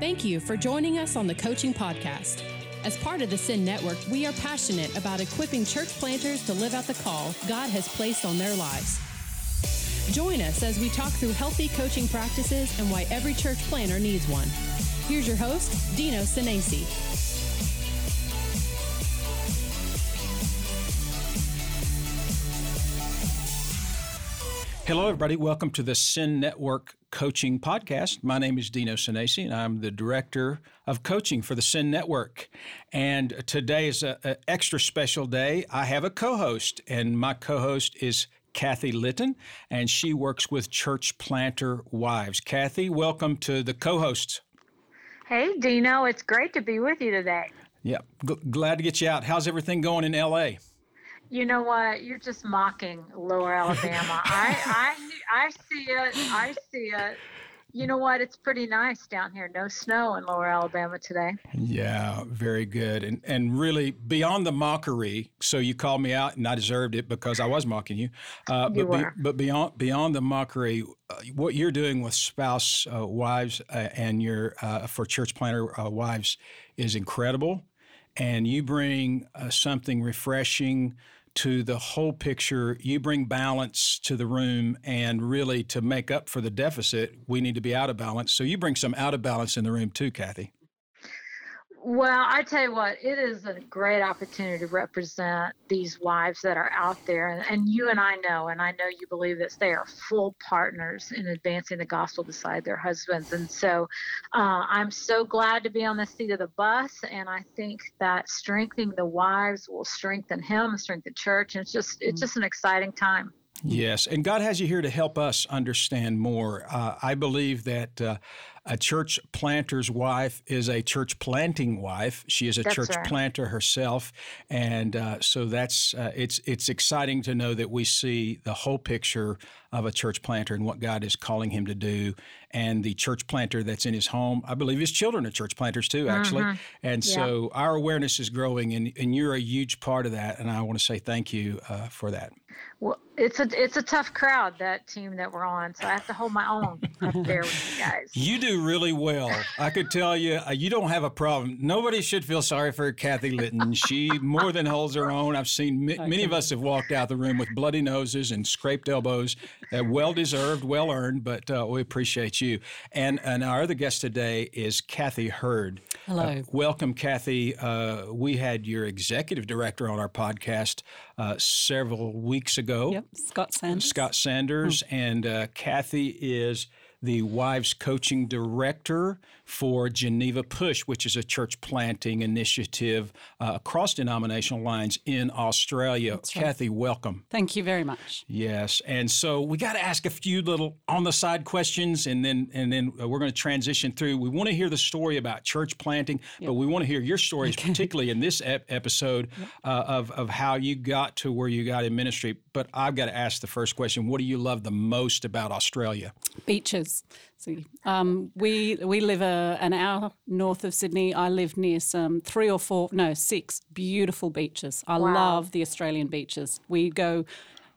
Thank you for joining us on the Coaching Podcast. As part of the Send Network, we are passionate about equipping church planters to live out the call God has placed on their lives. Join us as we talk through healthy coaching practices and why every church planter needs one. Here's your host, Dino Senesi. Hello, everybody. Welcome to the Send Network Coaching Podcast. My name is Dino Senesi, and I'm the Director of Coaching for the Send Network. And today is an extra special day. I have a co host, and my co host is Kathy Litton, and she works with Church Planter Wives. Kathy, welcome to the co hosts. Hey, Dino. It's great to be with you today. Yeah, g- glad to get you out. How's everything going in LA? You know what? You're just mocking Lower Alabama. I, I, I see it. I see it. You know what? It's pretty nice down here. No snow in Lower Alabama today. Yeah, very good. And and really beyond the mockery. So you called me out, and I deserved it because I was mocking you. Uh, you but were. Be, but beyond beyond the mockery, uh, what you're doing with spouse uh, wives uh, and your uh, for church planter uh, wives is incredible, and you bring uh, something refreshing to the whole picture. You bring balance to the room, and really to make up for the deficit, we need to be out of balance. So you bring some out of balance in the room too, Kathy. Well, I tell you what, it is a great opportunity to represent these wives that are out there. And, and you and I know, and I know you believe this, they are full partners in advancing the gospel beside their husbands. And so uh, I'm so glad to be on the seat of the bus. And I think that strengthening the wives will strengthen him and strengthen the church. And it's just, it's just an exciting time. Yes, and God has you here to help us understand more. Uh, I believe that uh, a church planter's wife is a church planting wife. She is a that's church right. planter herself, and uh, so that's uh, it's it's exciting to know that we see the whole picture of a church planter and what God is calling him to do, and the church planter that's in his home. I believe his children are church planters too, actually, Mhm. and Yeah. so our awareness is growing, and and you're a huge part of that, and I want to say thank you uh, for that. Well, it's a it's a tough crowd that team that we're on, so I have to hold my own up there with you guys. You do really well. I could tell you, uh, you don't have a problem. Nobody should feel sorry for Kathy Litton. She more than holds her own. I've seen m- many of us have walked out the room with bloody noses and scraped elbows. Uh, well deserved, well earned, but uh, we appreciate you. And, and our other guest today is Kathy Heard. Hello. Uh, welcome, Kathy. Uh, we had your executive director on our podcast uh, several weeks ago. Yep, Scott Sanders. Scott Sanders, and uh, Kathy is the Wives Coaching Director for Geneva Push, which is a church planting initiative uh, across denominational lines in Australia. right. Kathy, welcome. Thank you very much. Yes, and so we got to ask a few little on the side questions, and then and then uh, we're going to transition through. We want to hear the story about church planting, but we want to hear your stories, particularly in this ep- episode uh, of of how you got to where you got in ministry. But I've got to ask the first question: What do you love the most about Australia? Beaches. See, um, we we live a, an hour north of Sydney. I live near some three or four, no, six beautiful beaches. I Wow. love the Australian beaches. We go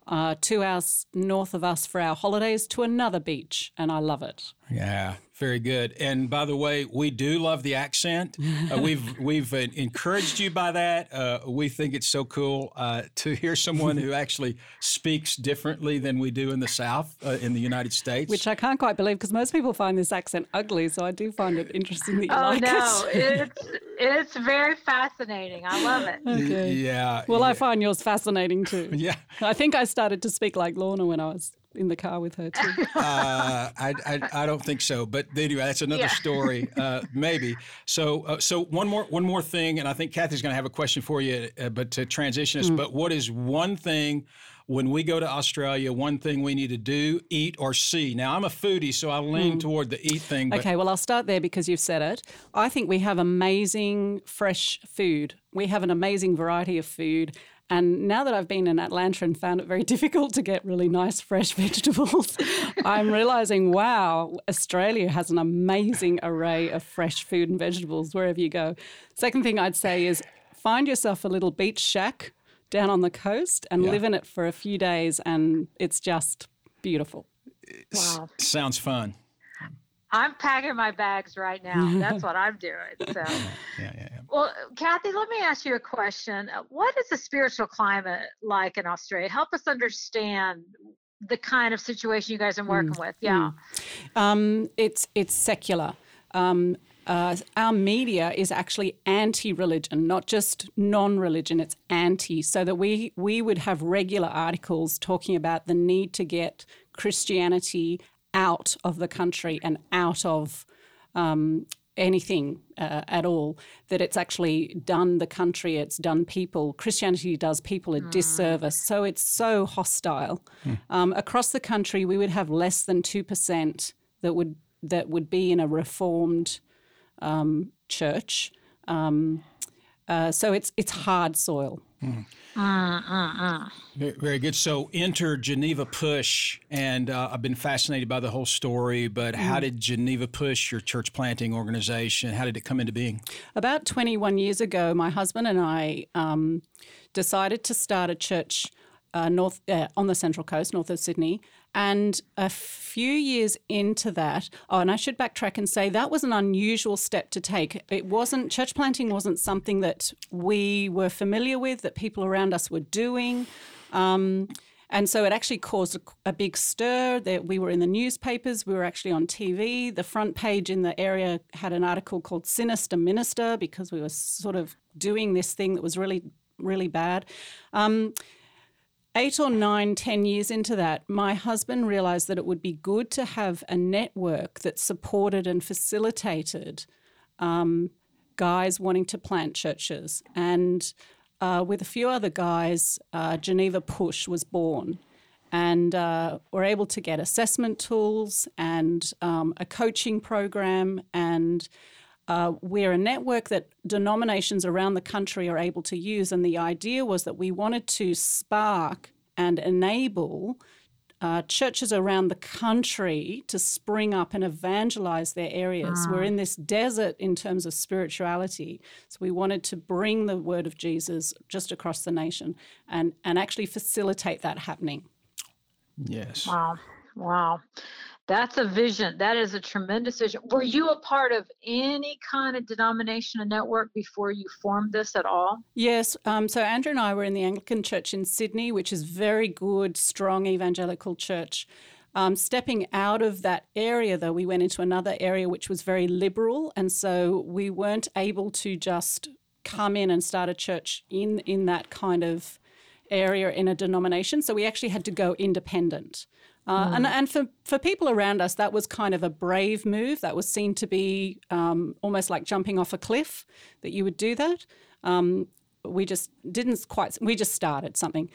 uh, two hours north of us for our holidays to another beach, and I love it. Yeah, very good. And by the way, we do love the accent. Uh, we've we've uh, encouraged you by that. Uh, we think it's so cool uh, to hear someone who actually speaks differently than we do in the South uh, in the United States. Which I can't quite believe because most people find this accent ugly. So I do find it interesting that you Oh like no, it. it's it's very fascinating. I love it. Okay. yeah. Well, yeah, I find yours fascinating too. yeah. I think I started to speak like Lorna when I was in the car with her too. Uh, I, I I don't think so, but anyway, that's another Yeah. story, uh, maybe. So uh, so one more one more thing, and I think Kathy's going to have a question for you, uh, but to transition Mm. us. But what is one thing? When we go to Australia, one thing we need to do, eat, or see. Now, I'm a foodie, so I lean toward the eat thing. But Mm. Okay, well, I'll start there because you've said it. I think we have amazing fresh food. We have an amazing variety of food. And now that I've been in Atlanta and found it very difficult to get really nice fresh vegetables, I'm realizing, wow, Australia has an amazing array of fresh food and vegetables wherever you go. Second thing I'd say is find yourself a little beach shack down on the coast and Yeah. live in it for a few days, and it's just beautiful. Wow. sounds fun. I'm packing my bags right now. That's what I'm doing. So, yeah, yeah, yeah. Well, Kathy, let me ask you a question. Uh, what is the spiritual climate like in Australia? Help us understand the kind of situation you guys are working mm. with. Yeah, mm. um, it's it's secular. Um, uh, our media is actually anti-religion, not just non-religion. It's anti, so that we we would have regular articles talking about the need to get Christianity out of the country and out of um, anything uh, at all. That it's actually done the country, it's done people. Christianity does people a mm. disservice. So it's so hostile. Mm. Um, across the country, we would have less than two percent that would that would be in a reformed um, church. Um, uh, so it's it's hard soil. Mm. Uh, uh, uh. Very, good. So enter Geneva Push, and uh, I've been fascinated by the whole story. But mm. how did Geneva Push, your church planting organization, how did it come into being? About 21 years ago, my husband and I um, decided to start a church uh, north uh, on the Central Coast, north of Sydney. And a few years into that, oh, and I should backtrack and say that was an unusual step to take. It wasn't church planting wasn't something that we were familiar with, that people around us were doing. Um, and so it actually caused a, big stir. That we were in the newspapers, we were actually on TV. The front page in the area had an article called "Sinister Minister" because we were sort of doing this thing that was really, really bad. Um, eight or nine, ten years into that, my husband realized that it would be good to have a network that supported and facilitated um, guys wanting to plant churches. And uh, with a few other guys, uh, Geneva Push was born. And uh, we're able to get assessment tools and um, a coaching program. And uh, we're a network that denominations around the country are able to use. And the idea was that we wanted to spark and enable uh, churches around the country to spring up and evangelize their areas. We're in this desert in terms of spirituality. So we wanted to bring the word of Jesus just across the nation and, and actually facilitate that happening. Yes. Wow. Wow. That's a vision. That is a tremendous vision. Were you a part of any kind of denomination or network before you formed this at all? Yes. Um, so Andrew and I were in the Anglican Church in Sydney, which is very good, strong evangelical church. Um, stepping out of that area, though, we went into another area which was very liberal, and so we weren't able to just come in and start a church in in that kind of area in a denomination. So we actually had to go independent. Uh, mm. and, and for, for people around us, that was kind of a brave move. That was seen to be um, almost like jumping off a cliff that you would do that. Um, we just didn't quite, we just started something.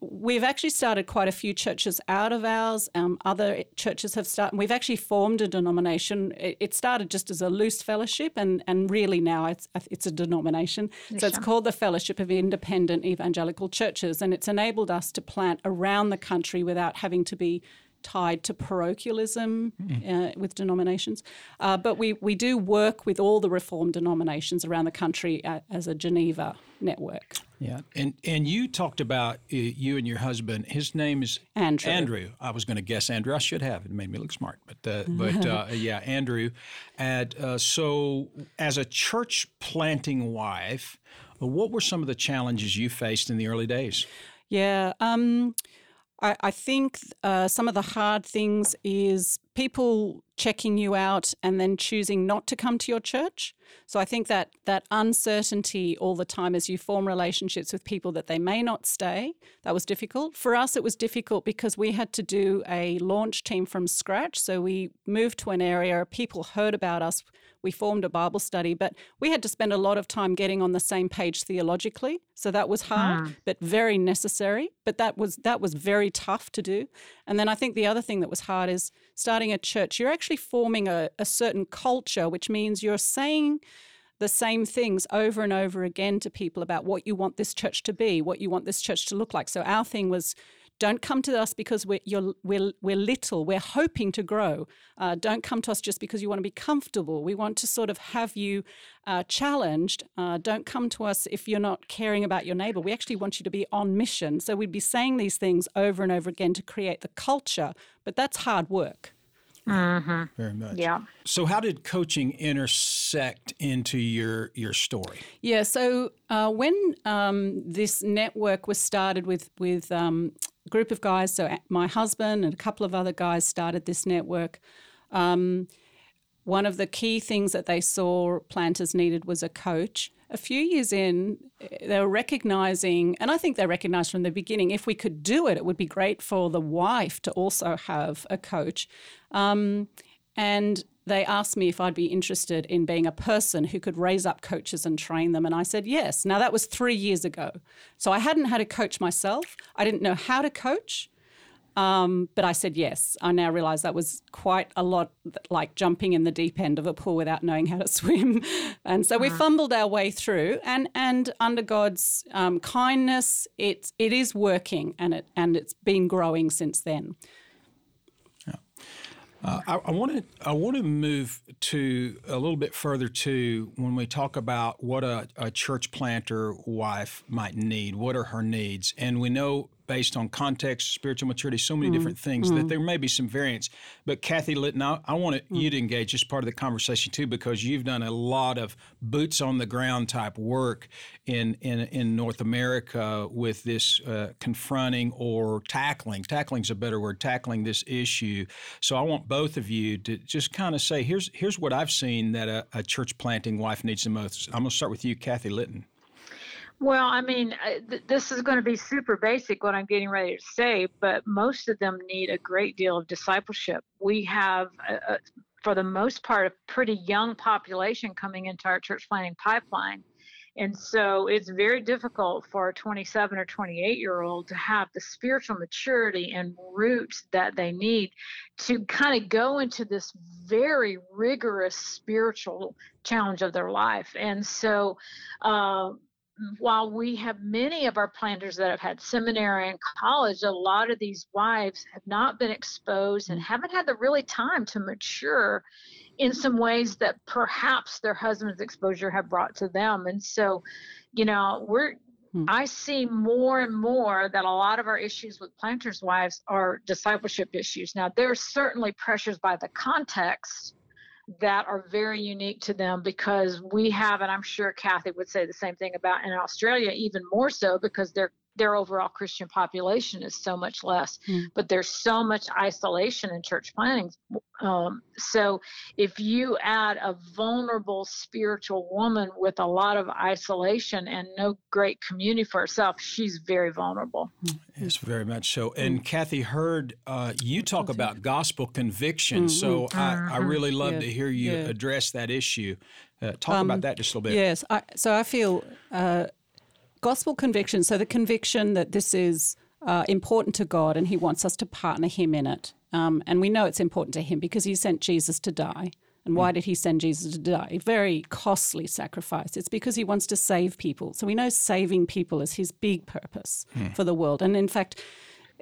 We've actually started quite a few churches out of ours. Um, other churches have started. We've actually formed a denomination. It, started just as a loose fellowship, and, and really now it's it's a denomination. so it's called the Fellowship of Independent Evangelical Churches, and it's enabled us to plant around the country without having to be tied to parochialism mm. uh, with denominations. Uh, but we, we do work with all the Reformed denominations around the country uh, as a Geneva network. Yeah, and and you talked about uh, you and your husband. His name is Andrew. Andrew. I was going to guess Andrew. I should have. It made me look smart, but uh, but uh, yeah, Andrew. And so, as a church planting wife, what were some of the challenges you faced in the early days? Yeah. Um, I, I think uh, some of the hard things is people checking you out and then choosing not to come to your church. So I think that that uncertainty all the time as you form relationships with people that they may not stay, that was difficult. For us it was difficult because we had to do a launch team from scratch. So we moved to an area, people heard about us, we formed a Bible study, but we had to spend a lot of time getting on the same page theologically. So that was hard, mm. but very necessary. But that was that was very tough to do. And then I think the other thing that was hard is starting a church. You're actually forming a, a certain culture, which means you're saying the same things over and over again to people about what you want this church to be, what you want this church to look like. So our thing was don't come to us because we're, we're, we're little, we're hoping to grow. Uh, don't come to us just because you want to be comfortable. We want to sort of have you uh, challenged. Uh, don't come to us if you're not caring about your neighbor. We actually want you to be on mission. So we'd be saying these things over and over again to create the culture, but that's hard work. Mm-hmm. Very much. Yeah. So, how did coaching intersect into your your story? Yeah. So uh, when um, this network was started with with um, a group of guys, so my husband and a couple of other guys started this network. Um, one of the key things that they saw planters needed was a coach. A few years in, they were recognizing, and I think they recognized from the beginning, if we could do it, it would be great for the wife to also have a coach. Um, and they asked me if I'd be interested in being a person who could raise up coaches and train them. And I said yes. Now, that was three years ago. So I hadn't had a coach myself. I didn't know how to coach. Um, but I said yes. I now realize that was quite a lot like jumping in the deep end of a pool without knowing how to swim. And so we fumbled our way through and, and under God's um, kindness, it, it is working and, it, and it's been growing since then. Uh, I want to I want to move to a little bit further to when we talk about what a, a church planter wife might need. What are her needs? And we know based on context, spiritual maturity, so many mm. different things mm. that there may be some variance. But Kathy Litton, I, I want mm. you to engage as part of the conversation too, because you've done a lot of boots on the ground type work in in, in North America with this uh, confronting or tackling. Tackling is a better word. Tackling this issue. So I want both of you to just kind of say, here's here's what I've seen that a, a church planting wife needs the most. I'm going to start with you, Kathy Litton. Well, I mean, uh, th- this is going to be super basic what I'm getting ready to say, but most of them need a great deal of discipleship. We have, a, a, for the most part, a pretty young population coming into our church planting pipeline. And so it's very difficult for a 27 or 28 year old to have the spiritual maturity and roots that they need to kind of go into this very rigorous spiritual challenge of their life. And so, uh, while we have many of our planters that have had seminary and college, a lot of these wives have not been exposed and haven't had the really time to mature in some ways that perhaps their husband's exposure have brought to them. And so, you know, we're hmm. I see more and more that a lot of our issues with planters' wives are discipleship issues. Now, there's certainly pressures by the context that are very unique to them because we have, and I'm sure Kathy would say the same thing about in Australia, even more so because they're their overall Christian population is so much less, mm. but there's so much isolation in church planting. Um, so if you add a vulnerable spiritual woman with a lot of isolation and no great community for herself, she's very vulnerable. Yes, very much so. And mm. Kathy Heard uh, you talk about gospel conviction. Mm-hmm. So I, I, mm-hmm. really love yeah. to hear you yeah. address that issue. Uh, talk um, about that just a little bit. Yes. I, so I feel. Uh, gospel conviction, so the conviction that this is uh, important to God and He wants us to partner Him in it. Um, and we know it's important to Him because He sent Jesus to die. And why did He send Jesus to die? A very costly sacrifice. It's because He wants to save people. So we know saving people is His big purpose hmm. for the world. And in fact,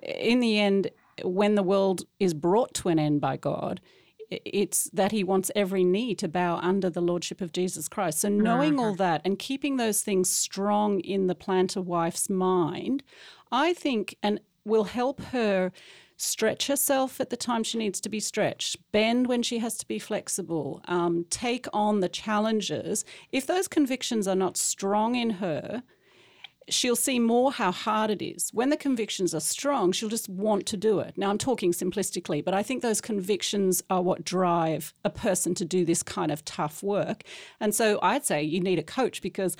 in the end, when the world is brought to an end by God, it's that he wants every knee to bow under the lordship of Jesus Christ. So knowing all that and keeping those things strong in the planter wife's mind, I think and will help her stretch herself at the time she needs to be stretched, bend when she has to be flexible, um, take on the challenges. If those convictions are not strong in her, she'll see more how hard it is. When the convictions are strong, she'll just want to do it. Now, I'm talking simplistically, but I think those convictions are what drive a person to do this kind of tough work. And so I'd say you need a coach because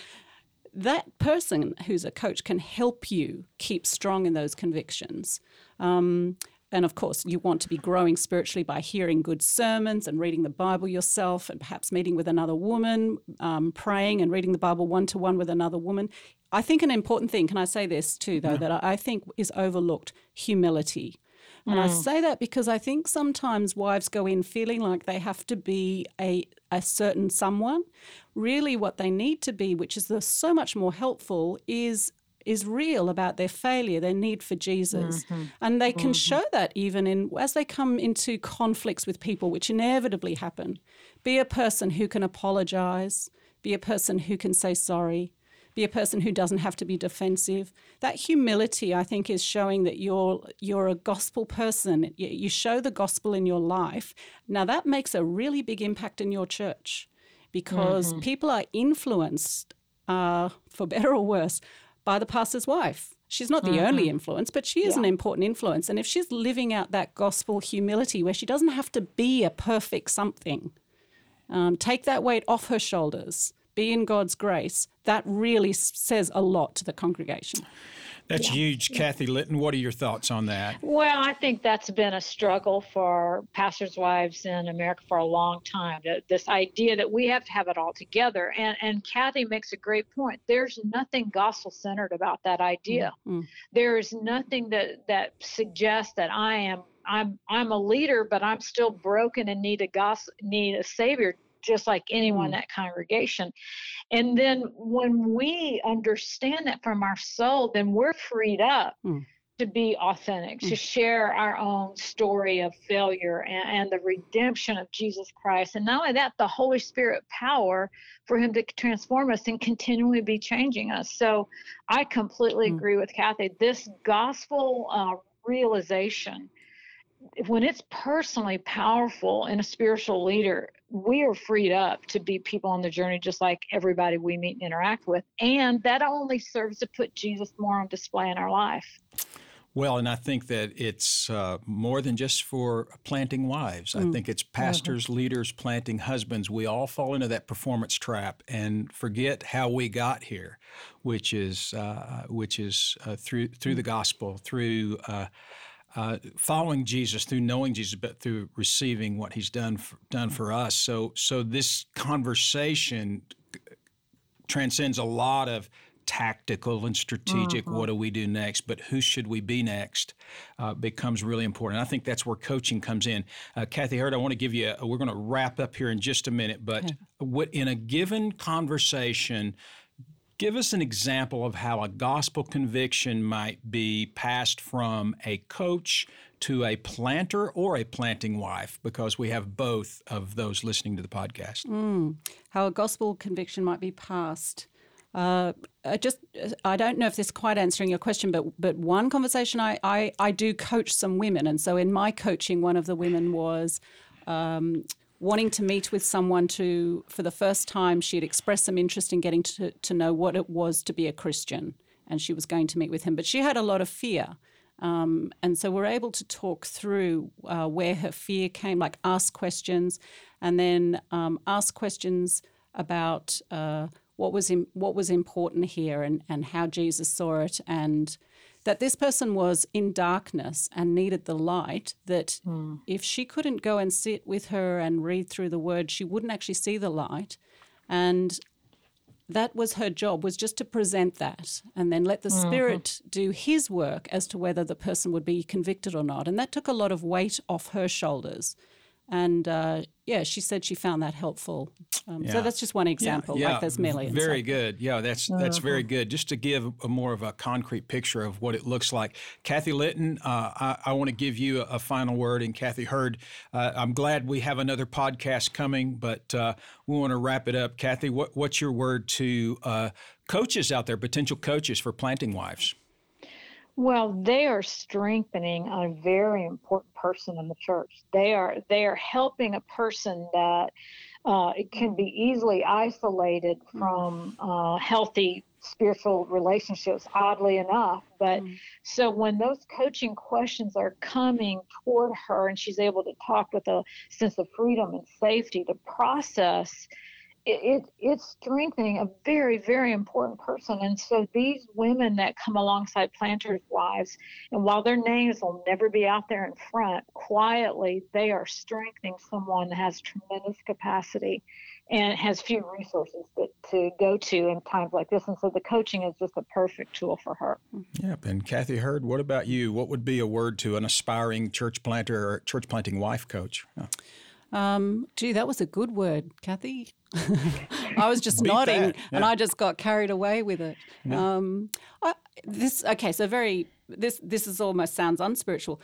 that person who's a coach can help you keep strong in those convictions. Um, and of course, you want to be growing spiritually by hearing good sermons and reading the Bible yourself, and perhaps meeting with another woman, um, praying and reading the Bible one to one with another woman. I think an important thing, can I say this too, though, yeah. that I think is overlooked humility. And mm. I say that because I think sometimes wives go in feeling like they have to be a, a certain someone. Really, what they need to be, which is so much more helpful, is is real about their failure, their need for Jesus. Mm-hmm. And they can mm-hmm. show that even in as they come into conflicts with people, which inevitably happen. Be a person who can apologize, be a person who can say sorry, be a person who doesn't have to be defensive. That humility, I think, is showing that you're you're a gospel person. You show the gospel in your life. Now that makes a really big impact in your church because mm-hmm. people are influenced, uh, for better or worse, by the pastor's wife. She's not the mm-hmm. only influence, but she is yeah. an important influence. And if she's living out that gospel humility where she doesn't have to be a perfect something, um, take that weight off her shoulders, be in God's grace, that really says a lot to the congregation. That's yeah. huge. Kathy Litton, what are your thoughts on that? Well, I think that's been a struggle for pastors' wives in America for a long time. This idea that we have to have it all together. And, and Kathy makes a great point. There's nothing gospel centered about that idea. Mm-hmm. There is nothing that, that suggests that I am I'm I'm a leader, but I'm still broken and need a gospel, need a savior just like anyone in mm. that congregation. And then when we understand that from our soul, then we're freed up. Mm. To be authentic, mm. to share our own story of failure and, and, the redemption of Jesus Christ. And not only that, the Holy Spirit power for Him to transform us and continually be changing us. So I completely mm. agree with Kathy. This gospel uh, realization when it's personally powerful in a spiritual leader, we are freed up to be people on the journey just like everybody we meet and interact with. And that only serves to put Jesus more on display in our life. Well, and I think that it's uh, more than just for planting wives. Mm. I think it's pastors, mm-hmm. leaders, planting husbands. We all fall into that performance trap and forget how we got here, which is uh, which is uh, through through the gospel, through uh, following Jesus through knowing Jesus, but through receiving what He's done for, done for us. So so this conversation transcends a lot of tactical and strategic. Mm-hmm. What do we do next? But who should we be next? Uh, becomes really important. I think that's where coaching comes in. Uh, Kathy Heard, I want to give you. A, we're going to wrap up here in just a minute, but okay. what in a given conversation Give us an example of how a gospel conviction might be passed from a coach to a planter or a planting wife, because we have both of those listening to the podcast. Mm, how a gospel conviction might be passed. Uh, I just I don't know if this is quite answering your question, but but one conversation I, I, I do coach some women, and so in my coaching, one of the women was um, wanting to meet with someone to, for the first time, she had expressed some interest in getting to, to know what it was to be a Christian, and she was going to meet with him. But she had a lot of fear. Um, and so we're able to talk through uh, where her fear came, like ask questions, and then um, ask questions about uh, what was in, what was important here and, and how Jesus saw it, and that this person was in darkness and needed the light, that mm. if she couldn't go and sit with her and read through the word, she wouldn't actually see the light. And that was her job was just to present that and then let the mm-hmm. spirit do his work as to whether the person would be convicted or not and that took a lot of weight off her shoulders and uh, yeah, she said she found that helpful. Um, yeah. So that's just one example. Yeah, yeah. Like there's millions. Very good. Yeah, that's that's uh-huh. very good. Just to give a more of a concrete picture of what it looks like. Kathy Litton, uh, I, I want to give you a, a, final word. And Kathy Heard, uh, I'm glad we have another podcast coming, but uh, we want to wrap it up. Kathy, what, what's your word to uh, coaches out there, potential coaches for planting wives? Well, they are strengthening a very important person in the church. They are they are helping a person that uh, it can be easily isolated from uh, healthy spiritual relationships, oddly enough. But mm. so when those coaching questions are coming toward her and she's able to talk with a sense of freedom and safety to process it, it's strengthening a very very important person. And so these women that come alongside planters wives and while their names will never be out there in front quietly they are strengthening someone that has tremendous capacity and has few resources to, to go to in times like this. And so the coaching is just a perfect tool for her. Yep. And kathy Heard what about you? What would be a word to an aspiring church planter or church planting wife coach um, gee, that was a good word, Kathy. I was just nodding, yeah. and I just got carried away with it. Yeah. Um, I, this okay, so very this this is almost sounds unspiritual.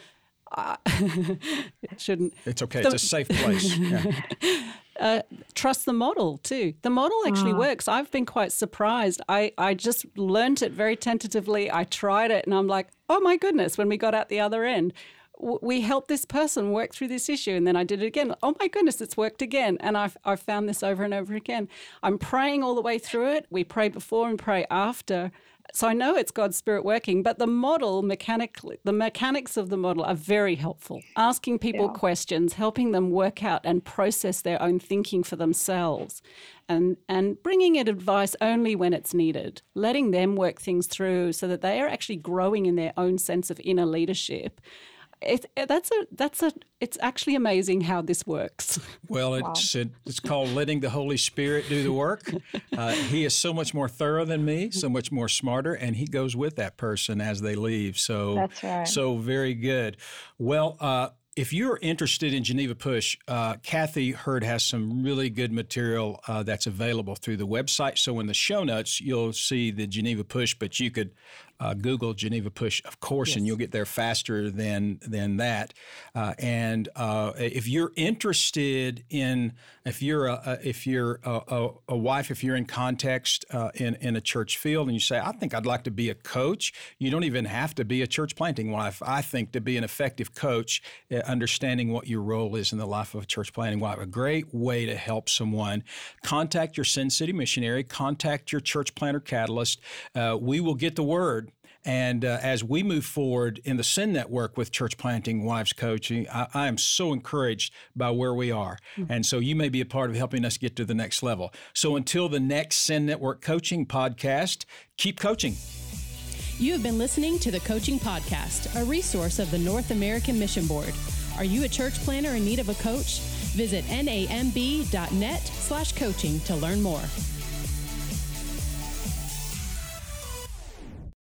Uh, it shouldn't. It's okay. The, it's a safe place. Yeah. Uh, trust the model too. The model actually uh. works. I've been quite surprised. I, I just learnt it very tentatively. I tried it and I'm like, oh my goodness, when we got out the other end, we helped this person work through this issue. And then I did it again. Oh my goodness, it's worked again. And I've, I've found this over and over again. I'm praying all the way through it. We pray before and pray after. So I know it's God's Spirit working, but the model mechanically, the mechanics of the model are very helpful. Asking people yeah. questions, helping them work out and process their own thinking for themselves, and, and bringing in advice only when it's needed, letting them work things through so that they are actually growing in their own sense of inner leadership it, that's a that's a it's actually amazing how this works. Well, it's wow. it, it's called letting the Holy Spirit do the work. Uh, he is so much more thorough than me, so much more smarter, and he goes with that person as they leave. So that's right. So very good. Well. Uh, if you're interested in Geneva Push, uh, Kathy Heard has some really good material uh, that's available through the website. So in the show notes, you'll see the Geneva Push, but you could uh, Google Geneva Push, of course, yes. and you'll get there faster than than that. Uh, and uh, if you're interested in, if you're a, if you're a, a, wife, if you're in context uh, in in a church field, and you say, I think I'd like to be a coach, you don't even have to be a church planting wife. I think to be an effective coach, uh, understanding what your role is in the life of a church planting wife, a great way to help someone. Contact your Send City missionary. Contact your church planter catalyst. Uh, we will get the word and uh, as we move forward in the Send Network with church planting wives coaching, I, I am so encouraged by where we are. Mm-hmm. And so you may be a part of helping us get to the next level. So until the next Send Network coaching podcast, keep coaching. You have been listening to the Coaching Podcast, a resource of the North American Mission Board. Are you a church planner in need of a coach? Visit namb.net slash coaching to learn more.